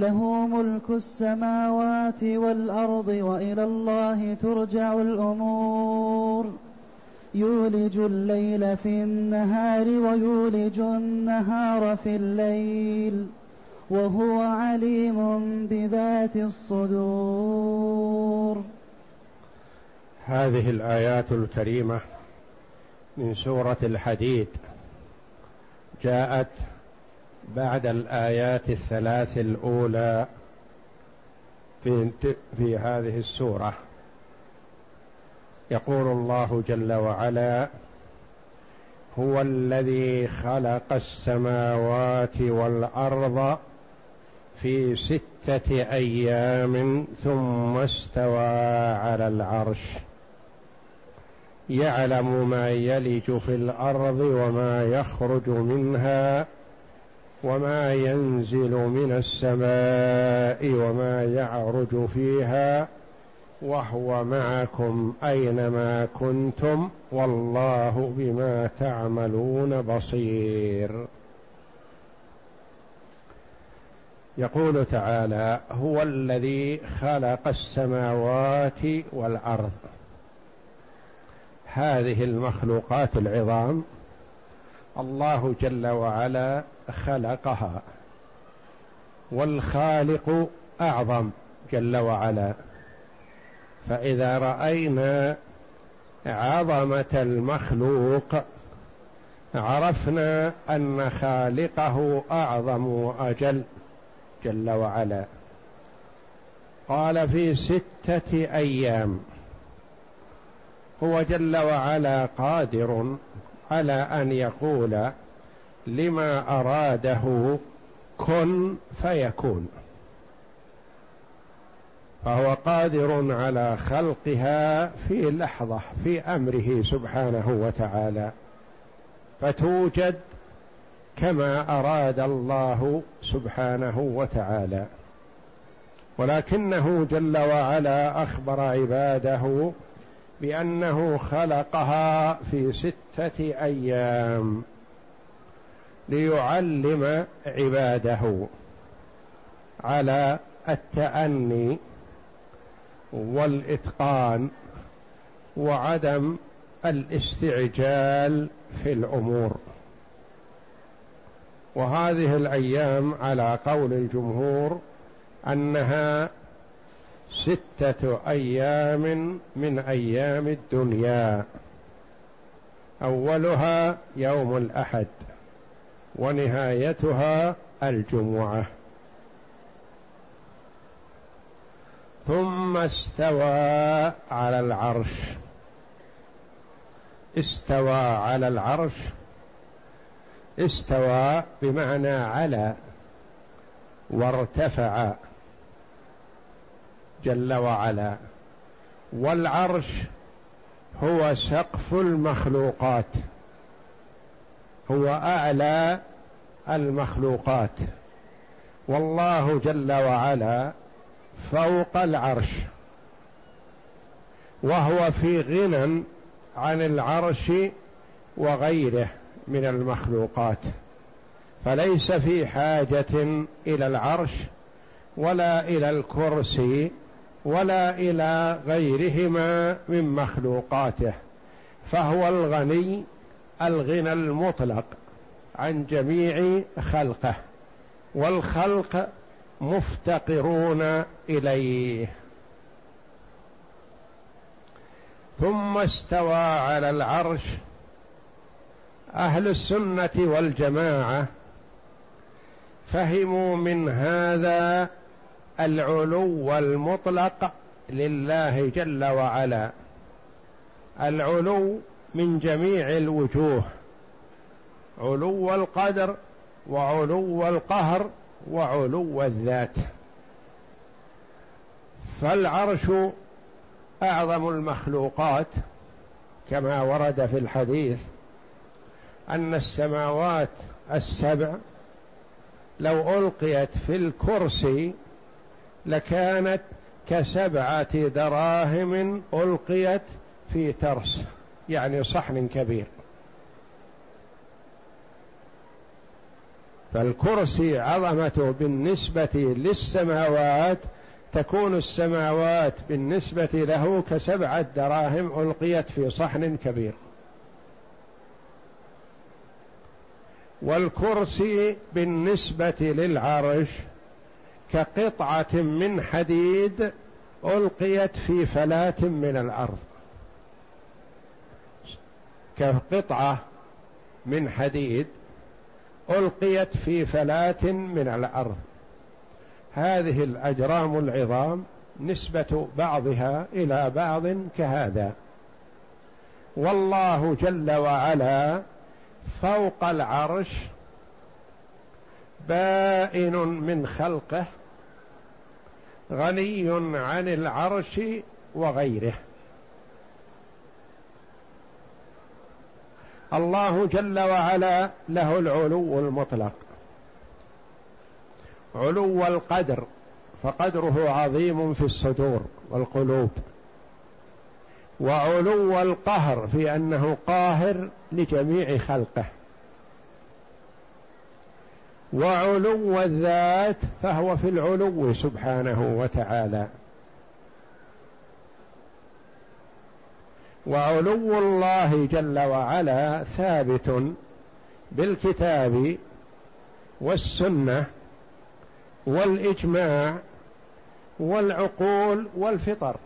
له ملك السماوات والأرض وإلى الله ترجع الأمور. يولج الليل في النهار ويولج النهار في الليل وهو عليم بذات الصدور. هذه الآيات الكريمة من سورة الحديد. جاءت بعد الآيات الثلاث الأولى في في هذه السورة. يقول الله جل وعلا هو الذي خلق السماوات والأرض في ستة أيام ثم استوى على العرش. يعلم ما يلج في الأرض وما يخرج منها. وما ينزل من السماء وما يعرج فيها وهو معكم أينما كنتم والله بما تعملون بصير. يقول تعالى هو الذي خلق السماوات والأرض. هذه المخلوقات العظام الله جل وعلا خلقها. والخالق أعظم جل وعلا. فإذا رأينا عظمة المخلوق عرفنا أن خالقه أعظم وأجل جل وعلا. قال في ستة أيام هو جل وعلا قادر على أن يقول لما أراده كن فيكون. فهو قادر على خلقها في لحظة في أمره سبحانه وتعالى. فتوجد كما أراد الله سبحانه وتعالى. ولكنه جل وعلا أخبر عباده بأنه خلقها في ستة أيام ليعلم عباده على التأني والإتقان وعدم الاستعجال في الأمور. وهذه الأيام على قول الجمهور أنها ستة أيام من أيام الدنيا. أولها يوم الأحد ونهايتها الجمعة. ثم استوى على العرش. استوى على العرش. استوى بمعنى على وارتفع. جل وعلا. والعرش هو سقف المخلوقات. هو أعلى المخلوقات. والله جل وعلا فوق العرش. وهو في غنى عن العرش وغيره من المخلوقات. فليس في حاجة إلى العرش ولا إلى الكرسي ولا إلى غيرهما من مخلوقاته فهو الغني الغنى المطلق عن جميع خلقه والخلق مفتقرون إليه. ثم استوى على العرش أهل السنة والجماعة فهموا من هذا العلو المطلق لله جل وعلا. العلو من جميع الوجوه. علو القدر وعلو القهر وعلو الذات. فالعرش أعظم المخلوقات كما ورد في الحديث أن السماوات السبع لو ألقيت في الكرسي لكانت كسبعة دراهم ألقيت في ترس يعني صحن كبير. فالكرسي عظمته بالنسبة للسماوات تكون السماوات بالنسبة له كسبعة دراهم ألقيت في صحن كبير. والكرسي بالنسبة للعرش كقطعة من حديد ألقيت في فلاة من الأرض. كقطعة من حديد ألقيت في فلاة من الأرض. هذه الأجرام العظام نسبة بعضها إلى بعض كهذا. والله جل وعلا فوق العرش بائن من خلقه غني عن العرش وغيره. الله جل وعلا له العلو المطلق. علو القدر فقدره عظيم في الصدور والقلوب. وعلو القهر في أنه قاهر لجميع خلقه. وعلو الذات فهو في العلو سبحانه وتعالى. وعلو الله جل وعلا ثابت بالكتاب والسنة والإجماع والعقول والفطر.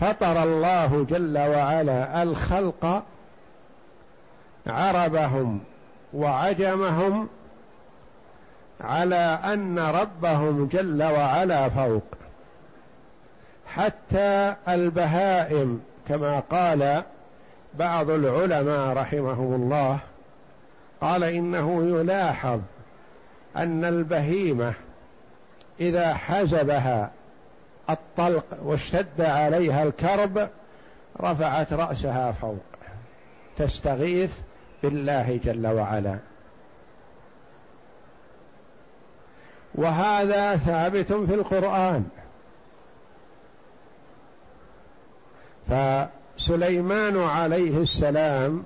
فطر الله جل وعلا الخلق عربهم وعجمهم على أن ربهم جل وعلا فوق. حتى البهائم كما قال بعض العلماء رحمهم الله قال إنه يلاحظ أن البهيمة إذا حزبها الطلق واشتد عليها الكرب رفعت رأسها فوق تستغيث بالله جل وعلا. وهذا ثابت في القرآن. فسليمان عليه السلام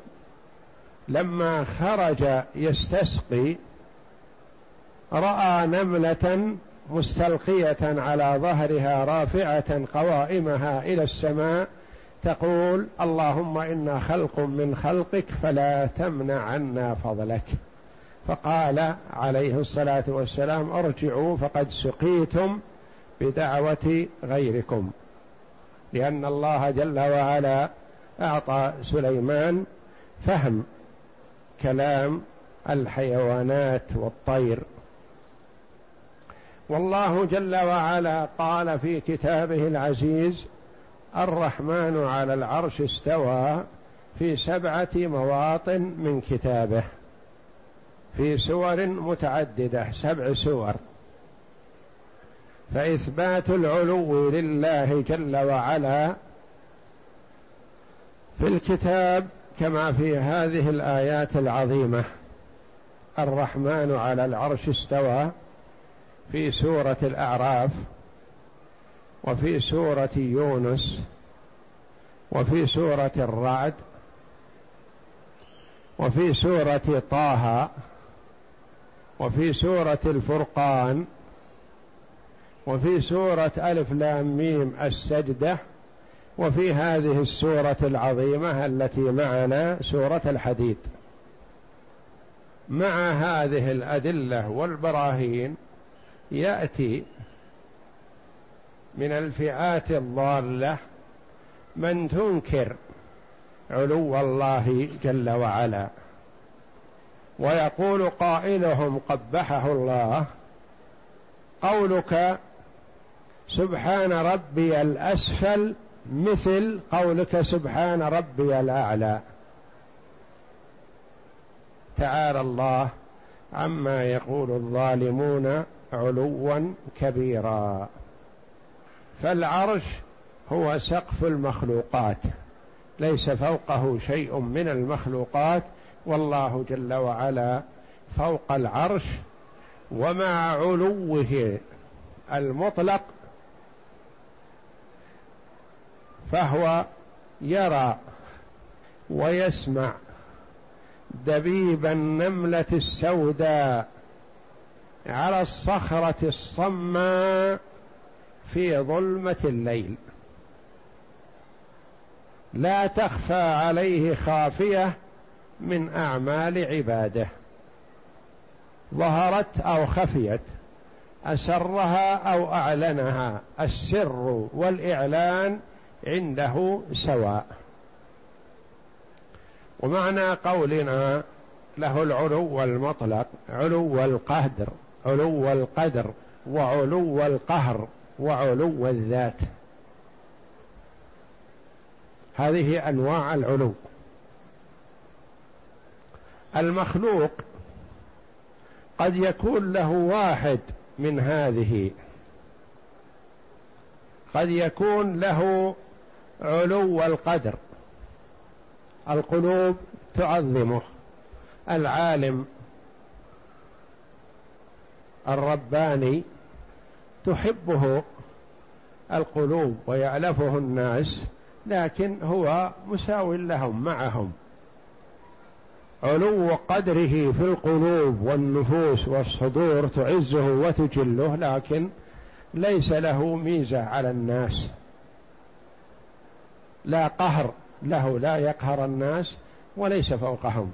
لما خرج يستسقي رأى نملة مستلقية على ظهرها رافعة قوائمها إلى السماء تقول اللهم إنا خلق من خلقك فلا تمنع عنا فضلك. فقال عليه الصلاة والسلام ارجعوا فقد سقيتم بدعوة غيركم. لأن الله جل وعلا أعطى سليمان فهم كلام الحيوانات والطير. والله جل وعلا قال في كتابه العزيز الرحمن على العرش استوى في سبعة مواطن من كتابه في سور متعددة سبع سور. فإثبات العلو لله جل وعلا في الكتاب كما في هذه الآيات العظيمة. الرحمن على العرش استوى في سورة الأعراف. وفي سورة يونس وفي سورة الرعد وفي سورة طه وفي سورة الفرقان وفي سورة ألف لام ميم السجدة وفي هذه السورة العظيمة التي معنا سورة الحديد. مع هذه الأدلة والبراهين يأتي من الفئات الضالة من تنكر علو الله جل وعلا. ويقول قائلهم قبحه الله قولك سبحان ربي الأسفل مثل قولك سبحان ربي الأعلى. تعالى الله عما يقول الظالمون علوا كبيرا. فالعرش هو سقف المخلوقات. ليس فوقه شيء من المخلوقات. والله جل وعلا فوق العرش ومع علوه المطلق فهو يرى ويسمع دبيب النملة السوداء على الصخرة الصماء في ظلمة الليل. لا تخفى عليه خافية من أعمال عباده. ظهرت أو خفيت أسرها أو أعلنها السر والإعلان عنده سواء. ومعنى قولنا له العلو المطلق علو القدر علو القدر وعلو القهر. وعلو الذات هذه أنواع العلو. المخلوق قد يكون له واحد من هذه. قد يكون له علو القدر القلوب تعظمه. العالم الرباني تحبه القلوب ويألفه الناس لكن هو مساو لهم معهم. علو قدره في القلوب والنفوس والصدور تعزه وتجله لكن ليس له ميزة على الناس. لا قهر له لا يقهر الناس وليس فوقهم.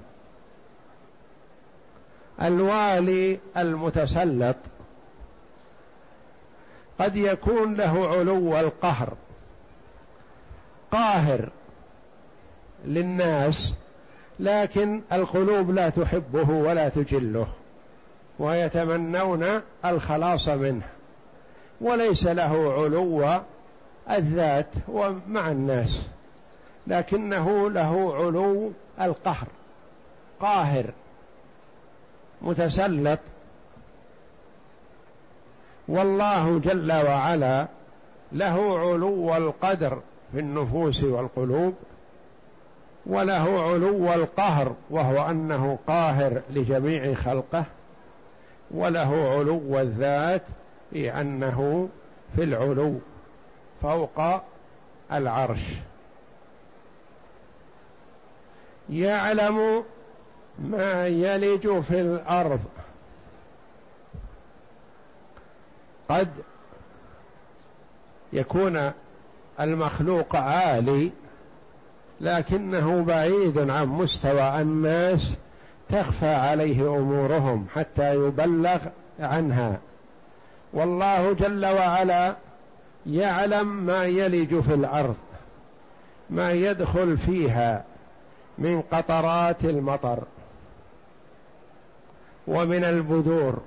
الوالي المتسلط قد يكون له علو القهر. قاهر للناس لكن القلوب لا تحبه ولا تجله ويتمنون الخلاص منه. وليس له علو الذات ومع الناس لكنه له علو القهر. قاهر متسلط والله جل وعلا له علو القدر في النفوس والقلوب وله علو القهر وهو أنه قاهر لجميع خلقه وله علو الذات في أنه في العلو فوق العرش. يعلم ما يلج في الأرض. قد يكون المخلوق عالي لكنه بعيد عن مستوى الناس تخفى عليه أمورهم حتى يبلغ عنها. والله جل وعلا يعلم ما يلج في الأرض ما يدخل فيها من قطرات المطر ومن البذور.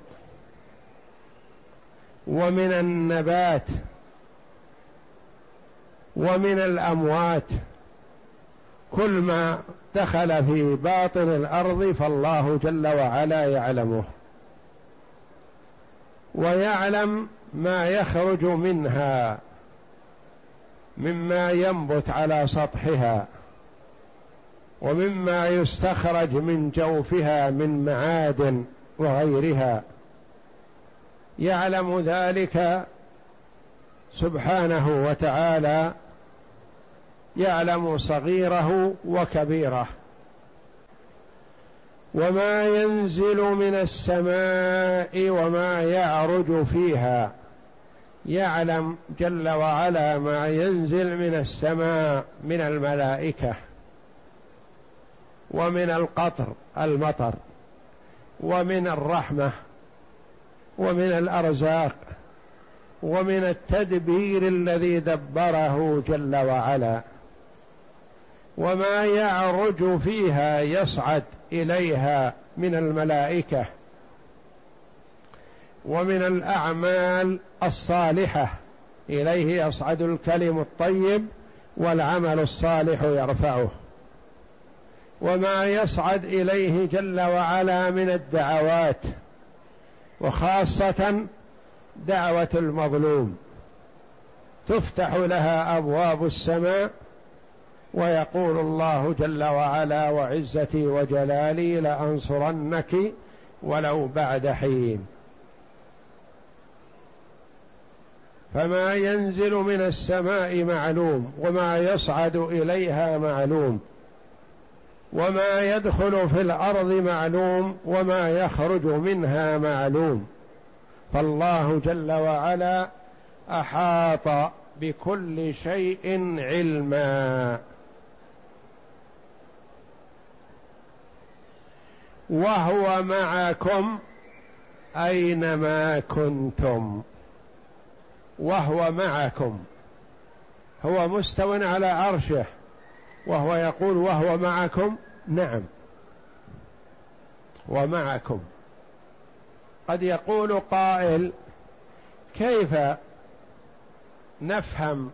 ومن النبات ومن الأموات. كل ما دخل في باطن الأرض فالله جل وعلا يعلمه ويعلم ما يخرج منها مما ينبت على سطحها ومما يستخرج من جوفها من معادن وغيرها. يعلم ذلك سبحانه وتعالى يعلم صغيره وكبيره. وما ينزل من السماء وما يعرج فيها. يعلم جل وعلا ما ينزل من السماء من الملائكة ومن القطر المطر ومن الرحمة. ومن الأرزاق ومن التدبير الذي دبره جل وعلا. وما يعرج فيها يصعد إليها من الملائكة ومن الأعمال الصالحة. إليه يصعد الكلم الطيب والعمل الصالح يرفعه. وما يصعد إليه جل وعلا من الدعوات وخاصة دعوة المظلوم. تفتح لها أبواب السماء ويقول الله جل وعلا وعزتي وجلالي لأنصرنك ولو بعد حين. فما ينزل من السماء معلوم وما يصعد إليها معلوم. وما يدخل في الأرض معلوم وما يخرج منها معلوم. فالله جل وعلا أحاط بكل شيء علما. وهو معكم أينما كنتم. وهو معكم. هو مستو على عرشه. وهو يقول وهو معكم نعم. ومعكم قد يقول قائل كيف نفهم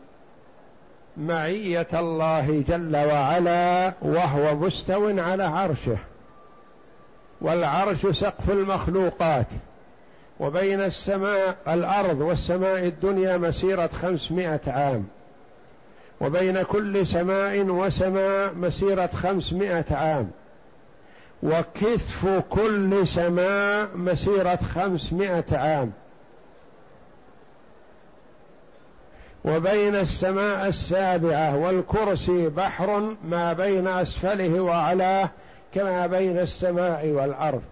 معية الله جل وعلا وهو مستو على عرشه؟ والعرش سقف المخلوقات وبين السماء الأرض والسماء الدنيا مسيرة خمسمائة عام. وبين كل سماء وسماء مسيرة خمسمائة عام. وكثف كل سماء مسيرة خمسمائة عام. وبين السماء السابعة والكرسي بحر ما بين أسفله وأعلاه كما بين السماء والأرض.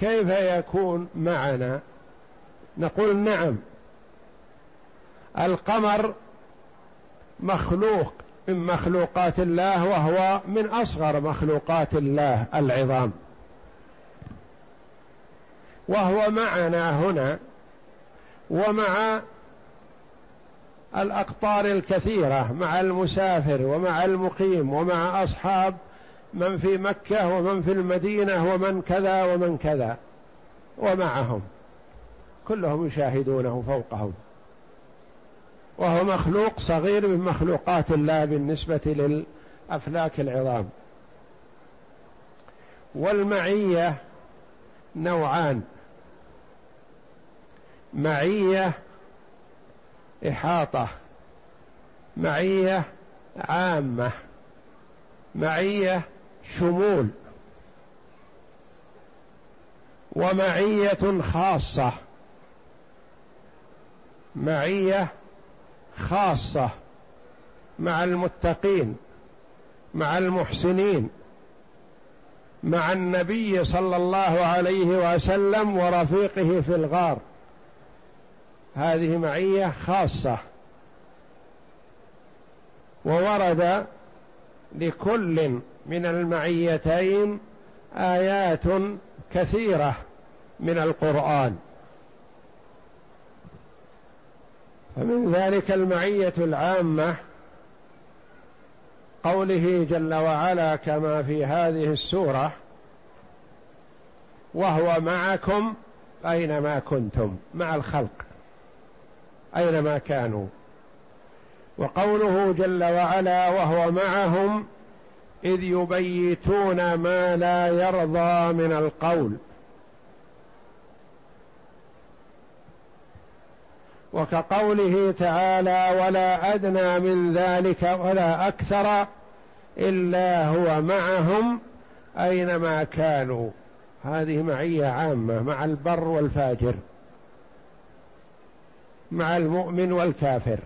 كيف يكون معنا؟ نقول نعم. القمر مخلوق من مخلوقات الله وهو من أصغر مخلوقات الله العظام. وهو معنا هنا ومع الأقطار الكثيرة مع المسافر ومع المقيم ومع أصحاب من في مكة ومن في المدينة ومن كذا ومن كذا ومعهم كلهم يشاهدونه فوقهم. وهو مخلوق صغير من مخلوقات الله بالنسبة للأفلاك العظام. والمعية نوعان. معية إحاطة. معية عامة. معية شمول. ومعية خاصة. معية خاصة مع المتقين مع المحسنين مع النبي صلى الله عليه وسلم ورفيقه في الغار. هذه معية خاصة. وورد لكل من المعيتين آيات كثيرة من القرآن. فمن ذلك المعية العامة قوله جل وعلا كما في هذه السورة وهو معكم أينما كنتم مع الخلق أينما كانوا. وقوله جل وعلا وهو معهم إذ يبيتون ما لا يرضى من القول. وكقوله تعالى ولا أدنى من ذلك ولا أكثر إلا هو معهم أينما كانوا. هذه معية عامة مع البر والفاجر مع المؤمن والكافر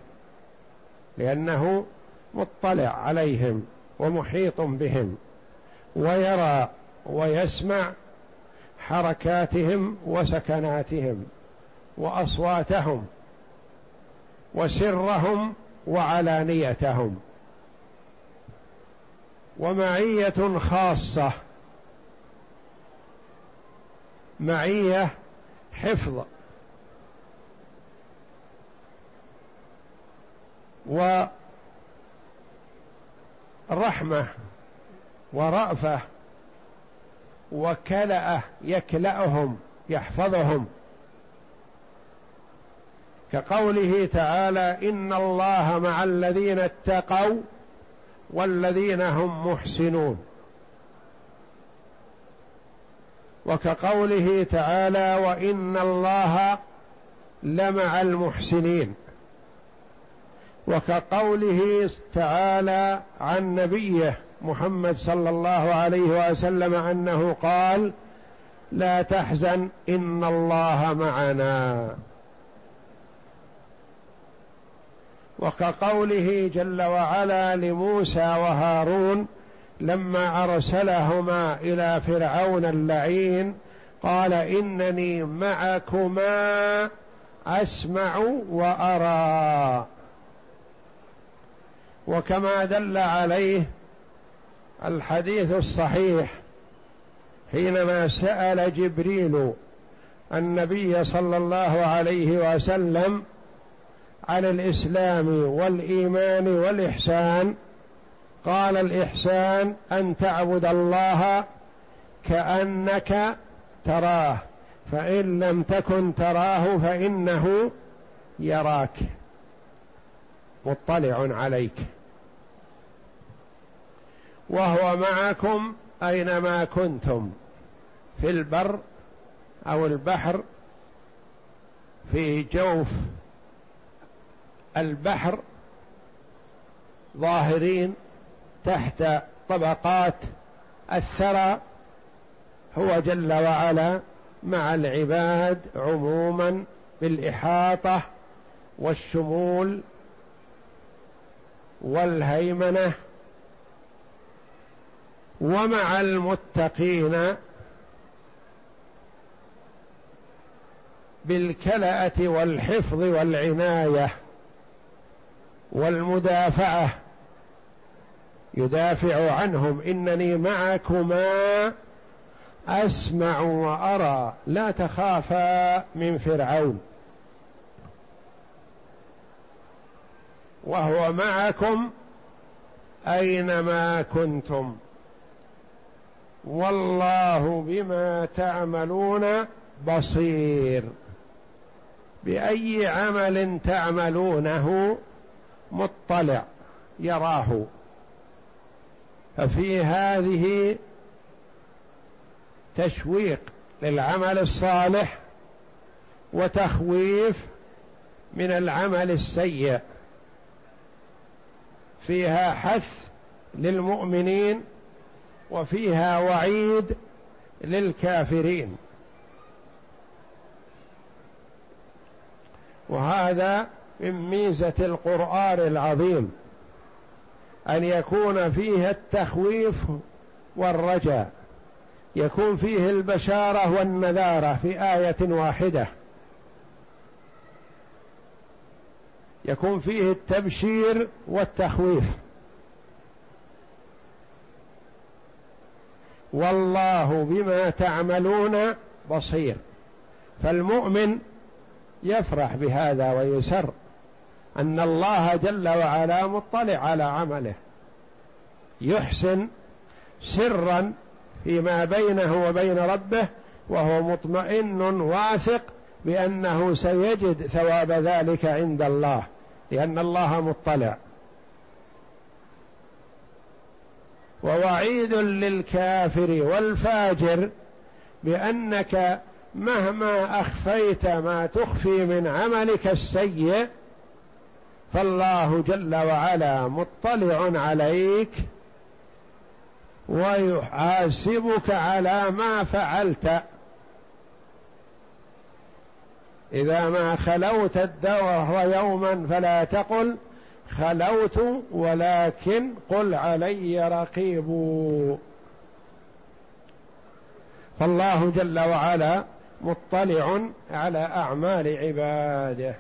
لأنه مطلع عليهم ومحيط بهم ويرى ويسمع حركاتهم وسكناتهم وأصواتهم. وسرهم وعلانيتهم ومعية خاصة معية حفظ رحمه ورأفة وكلأه يكلأهم يحفظهم كقوله تعالى إن الله مع الذين اتقوا والذين هم محسنون. وكقوله تعالى وإن الله لمع المحسنين. وكقوله تعالى عن نبيه محمد صلى الله عليه وسلم أنه قال لا تحزن إن الله معنا. وكقوله جل وعلا لموسى وهارون لما أرسلهما إلى فرعون اللعين قال إنني معكما أسمع وأرى. وكما دل عليه الحديث الصحيح حينما سأل جبريل النبي صلى الله عليه وسلم عن الإسلام والإيمان والإحسان. قال الإحسان أن تعبد الله كأنك تراه فإن لم تكن تراه فإنه يراك. مطلع عليك. وهو معكم أينما كنتم في البر أو البحر في جوف البحر ظاهرين تحت طبقات الثرى هو جل وعلا مع العباد عموما بالإحاطة والشمول والهيمنة ومع المتقين بالكلاه والحفظ والعناية. والمدافعة يدافع عنهم. إنني معكما أسمع وأرى. لا تخافا من فرعون. وهو معكم أينما كنتم. والله بما تعملون بصير. بأي عمل تعملونه مطلع يراه. ففي هذه تشويق للعمل الصالح وتخويف من العمل السيء. فيها حث للمؤمنين وفيها وعيد للكافرين. وهذا من ميزة القرآن العظيم أن يكون فيه التخويف والرجاء يكون فيه البشارة والنذارة في آية واحدة. يكون فيه التبشير والتخويف. والله بما تعملون بصير. فالمؤمن يفرح بهذا ويسر. أن الله جل وعلا مطلع على عمله. يحسن سرا فيما بينه وبين ربه وهو مطمئن واثق بأنه سيجد ثواب ذلك عند الله لأن الله مطلع. ووعيد للكافر والفاجر بأنك مهما أخفيت ما تخفي من عملك السيء فالله جل وعلا مطلع عليك ويحاسبك على ما فعلت. إذا ما خلوت الدهر يوما فلا تقل خلوت ولكن قل علي رقيب. فالله جل وعلا مطلع على أعمال عباده.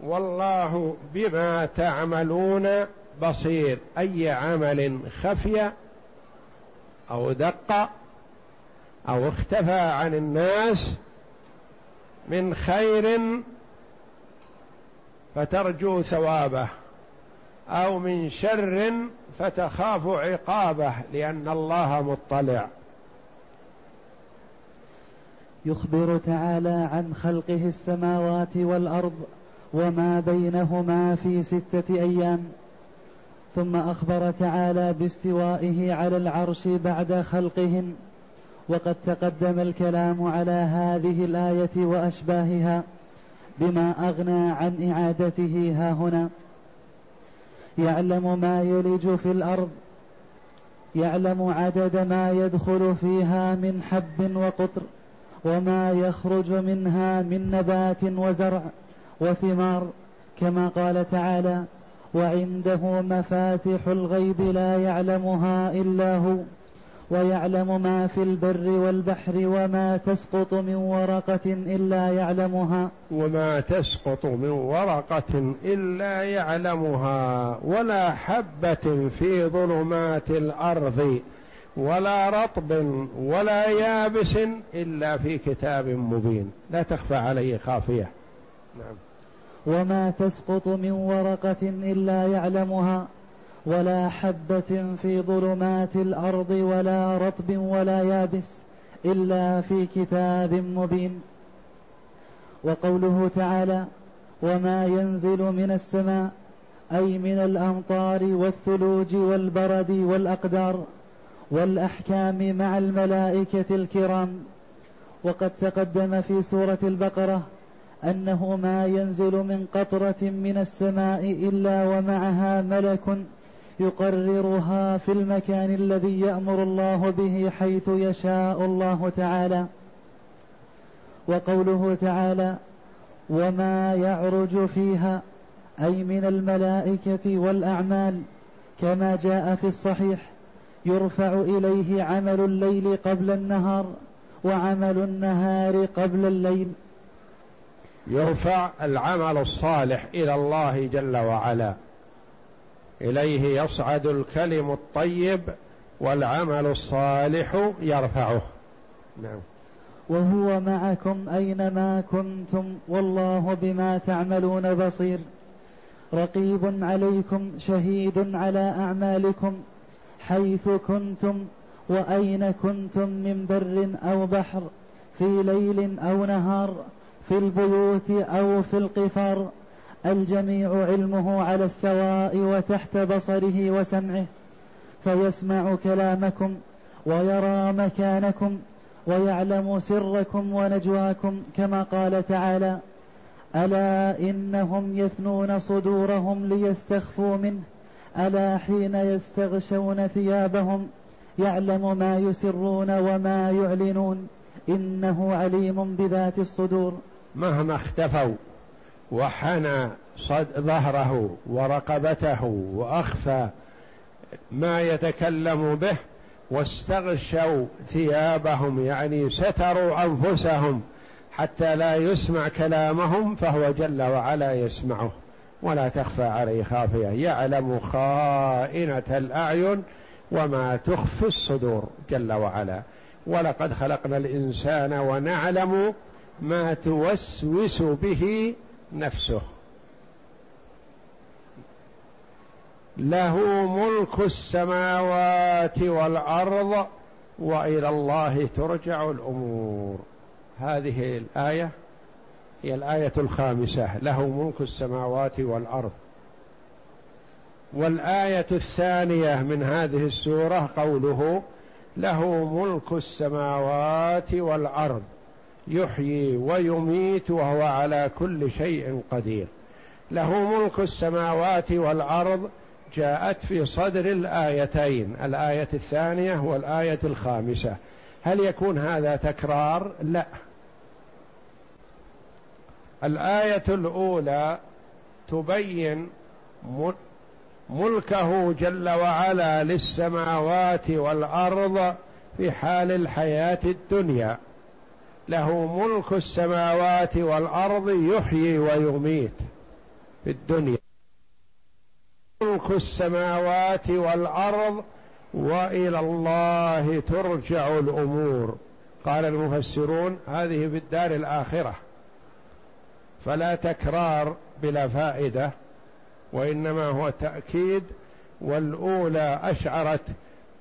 والله بما تعملون بصير. أي عمل خفي أو دق أو اختفى عن الناس من خير فترجو ثوابه أو من شر فتخاف عقابه لأن الله مطلع. يخبر تعالى عن خلقه السماوات والأرض وما بينهما في ستة أيام. ثم أخبر تعالى باستوائه على العرش بعد خلقهن. وقد تقدم الكلام على هذه الآية وأشباهها بما أغنى عن إعادته ها هنا. يعلم ما يلج في الأرض. يعلم عدد ما يدخل فيها من حب وقطر. وما يخرج منها من نبات وزرع. وثمار كما قال تعالى وعنده مفاتح الغيب لا يعلمها إلا هو ويعلم ما في البر والبحر وما تسقط من ورقة إلا يعلمها. وما تسقط من ورقة إلا يعلمها ولا حبة في ظلمات الأرض ولا رطب ولا يابس إلا في كتاب مبين. لا تخفى عليه خافية. نعم. وما تسقط من ورقة إلا يعلمها ولا حبة في ظلمات الأرض ولا رطب ولا يابس إلا في كتاب مبين. وقوله تعالى وما ينزل من السماء أي من الأمطار والثلوج والبرد والأقدار والأحكام مع الملائكة الكرام. وقد تقدم في سورة البقرة أنه ما ينزل من قطرة من السماء إلا ومعها ملك يقررها في المكان الذي يأمر الله به حيث يشاء الله تعالى. وقوله تعالى وما يعرج فيها أي من الملائكة والأعمال كما جاء في الصحيح يرفع إليه عمل الليل قبل النهار وعمل النهار قبل الليل. يرفع العمل الصالح إلى الله جل وعلا. إليه يصعد الكلم الطيب والعمل الصالح يرفعه. نعم. وهو معكم أينما كنتم والله بما تعملون بصير. رقيب عليكم شهيد على أعمالكم. حيث كنتم وأين كنتم من بر أو بحر في ليل أو نهار في البيوت أو في القفار الجميع علمه على السواء وتحت بصره وسمعه فيسمع كلامكم ويرى مكانكم ويعلم سركم ونجواكم كما قال تعالى ألا إنهم يثنون صدورهم ليستخفوا منه ألا حين يستغشون ثيابهم يعلم ما يسرون وما يعلنون إنه عليم بذات الصدور. مهما اختفوا وحنى صد ظهره ورقبته وأخفى ما يتكلم به واستغشوا ثيابهم يعني ستروا أنفسهم حتى لا يسمع كلامهم فهو جل وعلا يسمعه. ولا تخفى عليه خافية. يعلم خائنة الأعين وما تخفي الصدور جل وعلا. ولقد خلقنا الإنسان ونعلم ما توسوس به نفسه. له ملك السماوات والأرض وإلى الله ترجع الأمور. هذه الآية هي الآية الخامسة. له ملك السماوات والأرض. والآية الثانية من هذه السورة قوله له ملك السماوات والأرض. يحيي ويميت وهو على كل شيء قدير. له ملك السماوات والأرض جاءت في صدر الآيتين الآية الثانية والآية الخامسة. هل يكون هذا تكرار؟ لا. الآية الأولى تبين ملكه جل وعلا للسماوات والأرض في حال الحياة الدنيا. له ملك السماوات والأرض يحيي ويميت في الدنيا. ملك السماوات والأرض وإلى الله ترجع الأمور. قال المفسرون هذه في الدار الآخرة. فلا تكرار بلا فائدة وإنما هو تأكيد والأولى أشعرت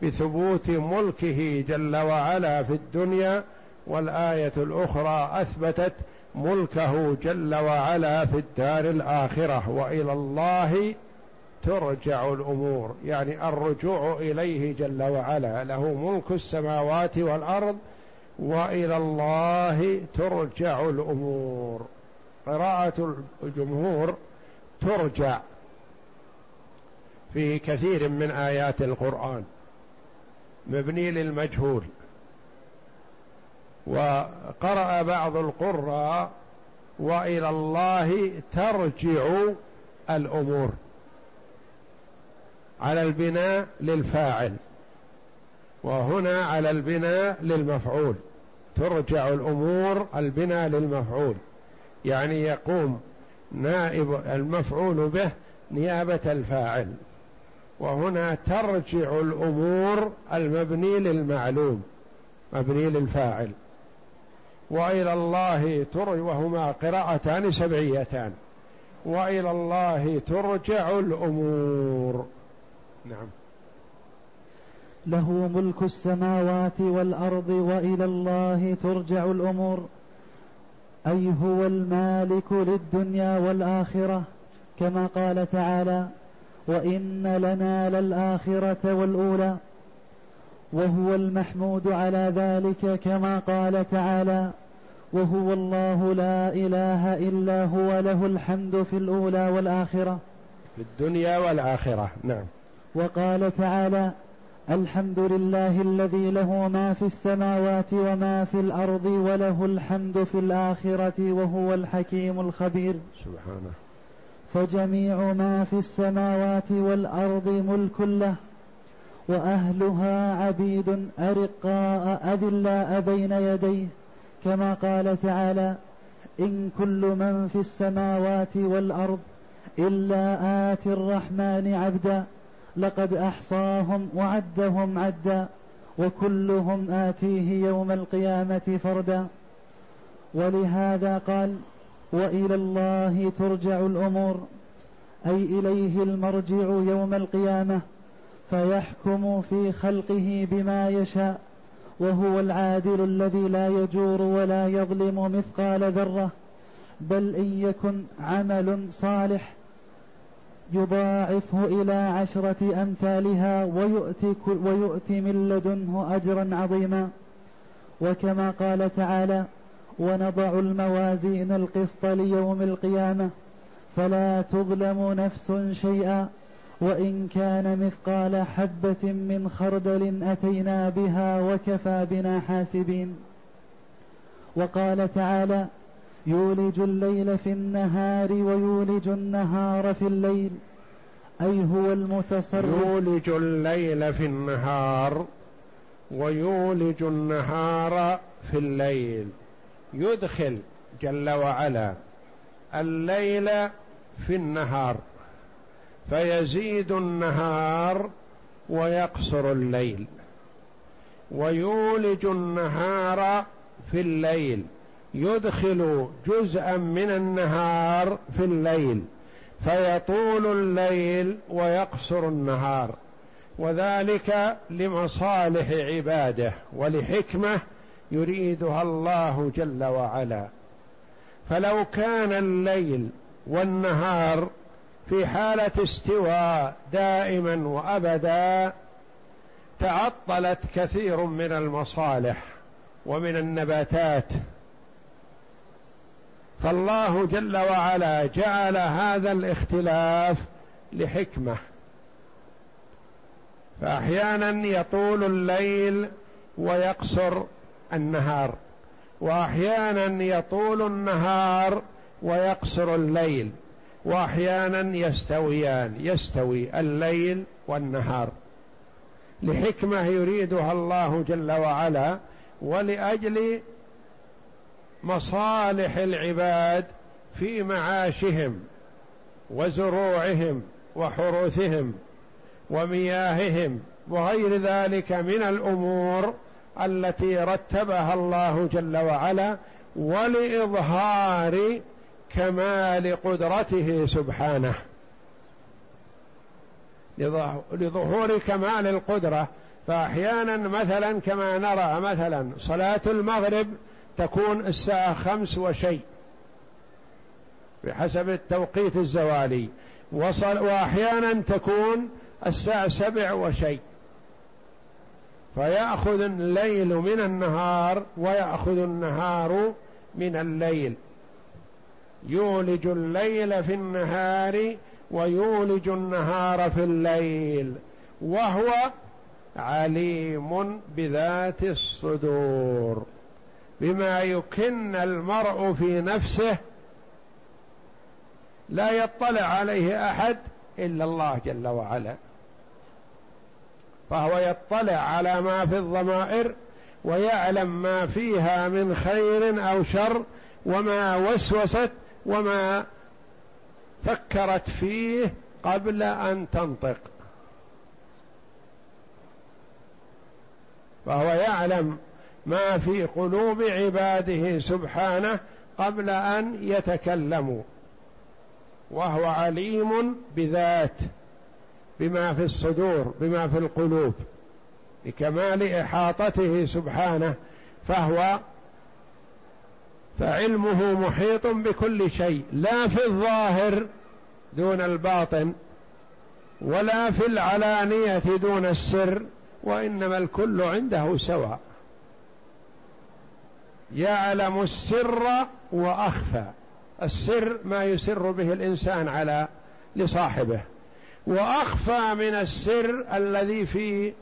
بثبوت ملكه جل وعلا في الدنيا والآية الأخرى أثبتت ملكه جل وعلا في الدار الآخرة وإلى الله ترجع الأمور. يعني الرجوع إليه جل وعلا. له ملك السماوات والأرض وإلى الله ترجع الأمور. قراءة الجمهور ترجع في كثير من آيات القرآن. مبني للمجهول. وقرأ بعض القراء وإلى الله ترجع الأمور على البناء للفاعل وهنا على البناء للمفعول ترجع الأمور البناء للمفعول يعني يقوم نائب المفعول به نيابة الفاعل وهنا ترجع الأمور المبني للمعلوم مبني للفاعل وإلى الله ترجع وهما قراءتان سبعيتان. وإلى الله ترجع الأمور. نعم. له ملك السماوات والأرض وإلى الله ترجع الأمور. أي هو المالك للدنيا والآخرة؟ كما قال تعالى وإن لنا للآخرة والأولى. وهو المحمود على ذلك كما قال تعالى وهو الله لا إله إلا هو له الحمد في الأولى والآخرة. في الدنيا والآخرة نعم. وقال تعالى الحمد لله الذي له ما في السماوات وما في الأرض وله الحمد في الآخرة وهو الحكيم الخبير. سبحانه. فجميع ما في السماوات والأرض ملك له. وأهلها عبيد أرقاء اذلاء بين يديه كما قال تعالى إن كل من في السماوات والأرض إلا آتي الرحمن عبدا لقد أحصاهم وعدهم عدا وكلهم آتيه يوم القيامة فردا. ولهذا قال وإلى الله ترجع الأمور أي إليه المرجع يوم القيامة. فيحكم في خلقه بما يشاء وهو العادل الذي لا يجور ولا يظلم مثقال ذرة بل إن يكن عمل صالح يضاعفه إلى عشرة أمثالها ويؤتي, ويؤتي من لدنه أجرا عظيما. وكما قال تعالى ونضع الموازين القسط ليوم القيامة فلا تظلم نفس شيئا وإن كان مثقال حبة من خردل أتينا بها وكفى بنا حاسبين. وقال تعالى يولج الليل في النهار ويولج النهار في الليل. أي هو المتصرف؟ يولج الليل في النهار ويولج النهار في الليل. يدخل جل وعلا الليل في النهار. فيزيد النهار ويقصر الليل ويولج النهار في الليل يدخل جزءا من النهار في الليل فيطول الليل ويقصر النهار. وذلك لمصالح عباده ولحكمة يريدها الله جل وعلا. فلو كان الليل والنهار في حالة استواء دائما وأبدا تعطلت كثير من المصالح ومن النباتات. فالله جل وعلا جعل هذا الاختلاف لحكمة. فأحيانا يطول الليل ويقصر النهار وأحيانا يطول النهار ويقصر الليل. وأحيانا يستويان يستوي الليل والنهار. لحكمة يريدها الله جل وعلا ولأجل مصالح العباد في معاشهم وزروعهم وحروثهم ومياههم وغير ذلك من الأمور التي رتبها الله جل وعلا ولإظهار كمال قدرته سبحانه. لظهور كمال القدرة. فأحيانا مثلا كما نرى مثلا صلاة المغرب تكون الساعة خمس وشيء. بحسب التوقيت الزوالي. وصل وأحيانا تكون الساعة سبع وشيء. فيأخذ الليل من النهار ويأخذ النهار من الليل. يولج الليل في النهار ويولج النهار في الليل وهو عليم بذات الصدور بما يكن المرء في نفسه. لا يطلع عليه أحد إلا الله جل وعلا فهو يطلع على ما في الضمائر ويعلم ما فيها من خير أو شر وما وسوست وما فكرت فيه قبل أن تنطق. فهو يعلم ما في قلوب عباده سبحانه قبل أن يتكلموا. وهو عليم بذات بما في الصدور بما في القلوب لكمال إحاطته سبحانه فهو فعلمه محيط بكل شيء لا في الظاهر دون الباطن ولا في العلانية دون السر وإنما الكل عنده سواء يعلم السر وأخفى. السر ما يسر به الإنسان على لصاحبه. وأخفى من السر الذي في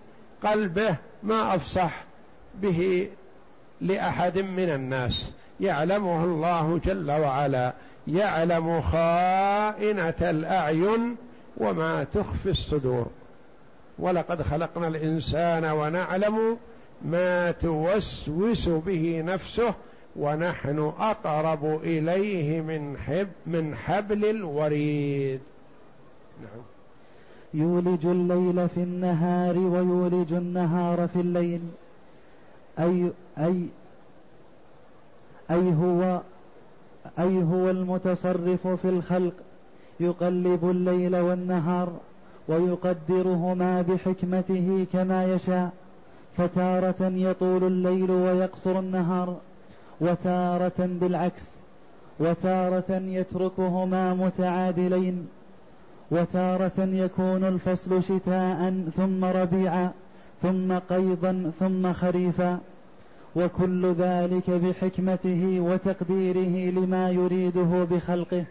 قلبه ما أفصح به لأحد من الناس. يعلمه الله جل وعلا. يعلم خائنة الأعين وما تخفي الصدور. ولقد خلقنا الإنسان ونعلم ما توسوس به نفسه ونحن أقرب إليه من حب من حبل الوريد. نعم. يولج الليل في النهار ويولج النهار في الليل. أي أي أي هو أي هو المتصرف في الخلق؟ يقلب الليل والنهار ويقدرهما بحكمته كما يشاء فتارة يطول الليل ويقصر النهار وتارة بالعكس وتارة يتركهما متعادلين وتارة يكون الفصل شتاء ثم ربيعا ثم قيضا ثم خريفا. وكل ذلك بحكمته وتقديره لما يريده بخلقه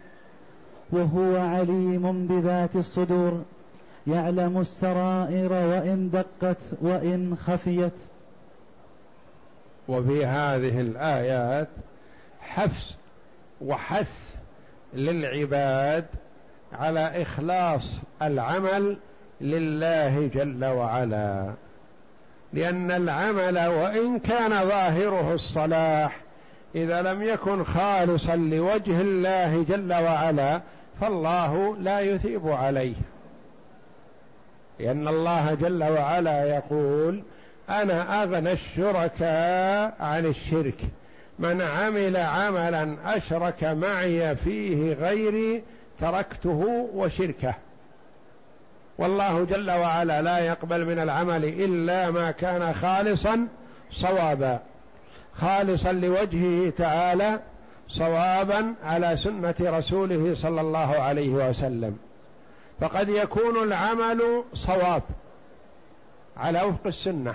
وهو عليم بذات الصدور يعلم السرائر وإن دقت وإن خفيت. وفي هذه الآيات حفز وحث للعباد على إخلاص العمل لله جل وعلا. لأن العمل وإن كان ظاهره الصلاح إذا لم يكن خالصا لوجه الله جل وعلا فالله لا يثيب عليه. لأن الله جل وعلا يقول أنا أغنى الشركاء عن الشرك. من عمل عملا أشرك معي فيه غيري تركته وشركه. والله جل وعلا لا يقبل من العمل إلا ما كان خالصا صوابا. خالصا لوجهه تعالى صوابا على سنة رسوله صلى الله عليه وسلم. فقد يكون العمل صواب على وفق السنة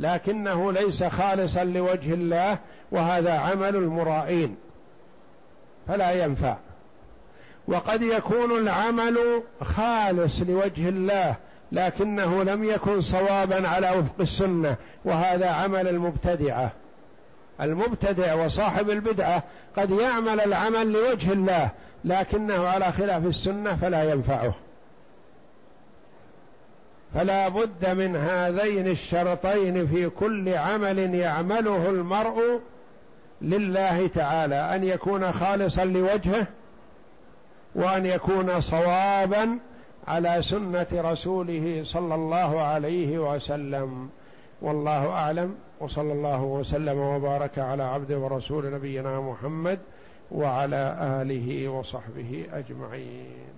لكنه ليس خالصا لوجه الله وهذا عمل المرائين فلا ينفع. وقد يكون العمل خالص لوجه الله لكنه لم يكن صوابا على وفق السنة وهذا عمل المبتدعة. المبتدع وصاحب البدعة قد يعمل العمل لوجه الله لكنه على خلاف السنة فلا ينفعه. فلا بد من هذين الشرطين في كل عمل يعمله المرء لله تعالى أن يكون خالصا لوجهه وأن يكون صوابا على سنة رسوله صلى الله عليه وسلم. والله أعلم وصلى الله وسلم وبارك على عبد ورسول نبينا محمد وعلى آله وصحبه أجمعين.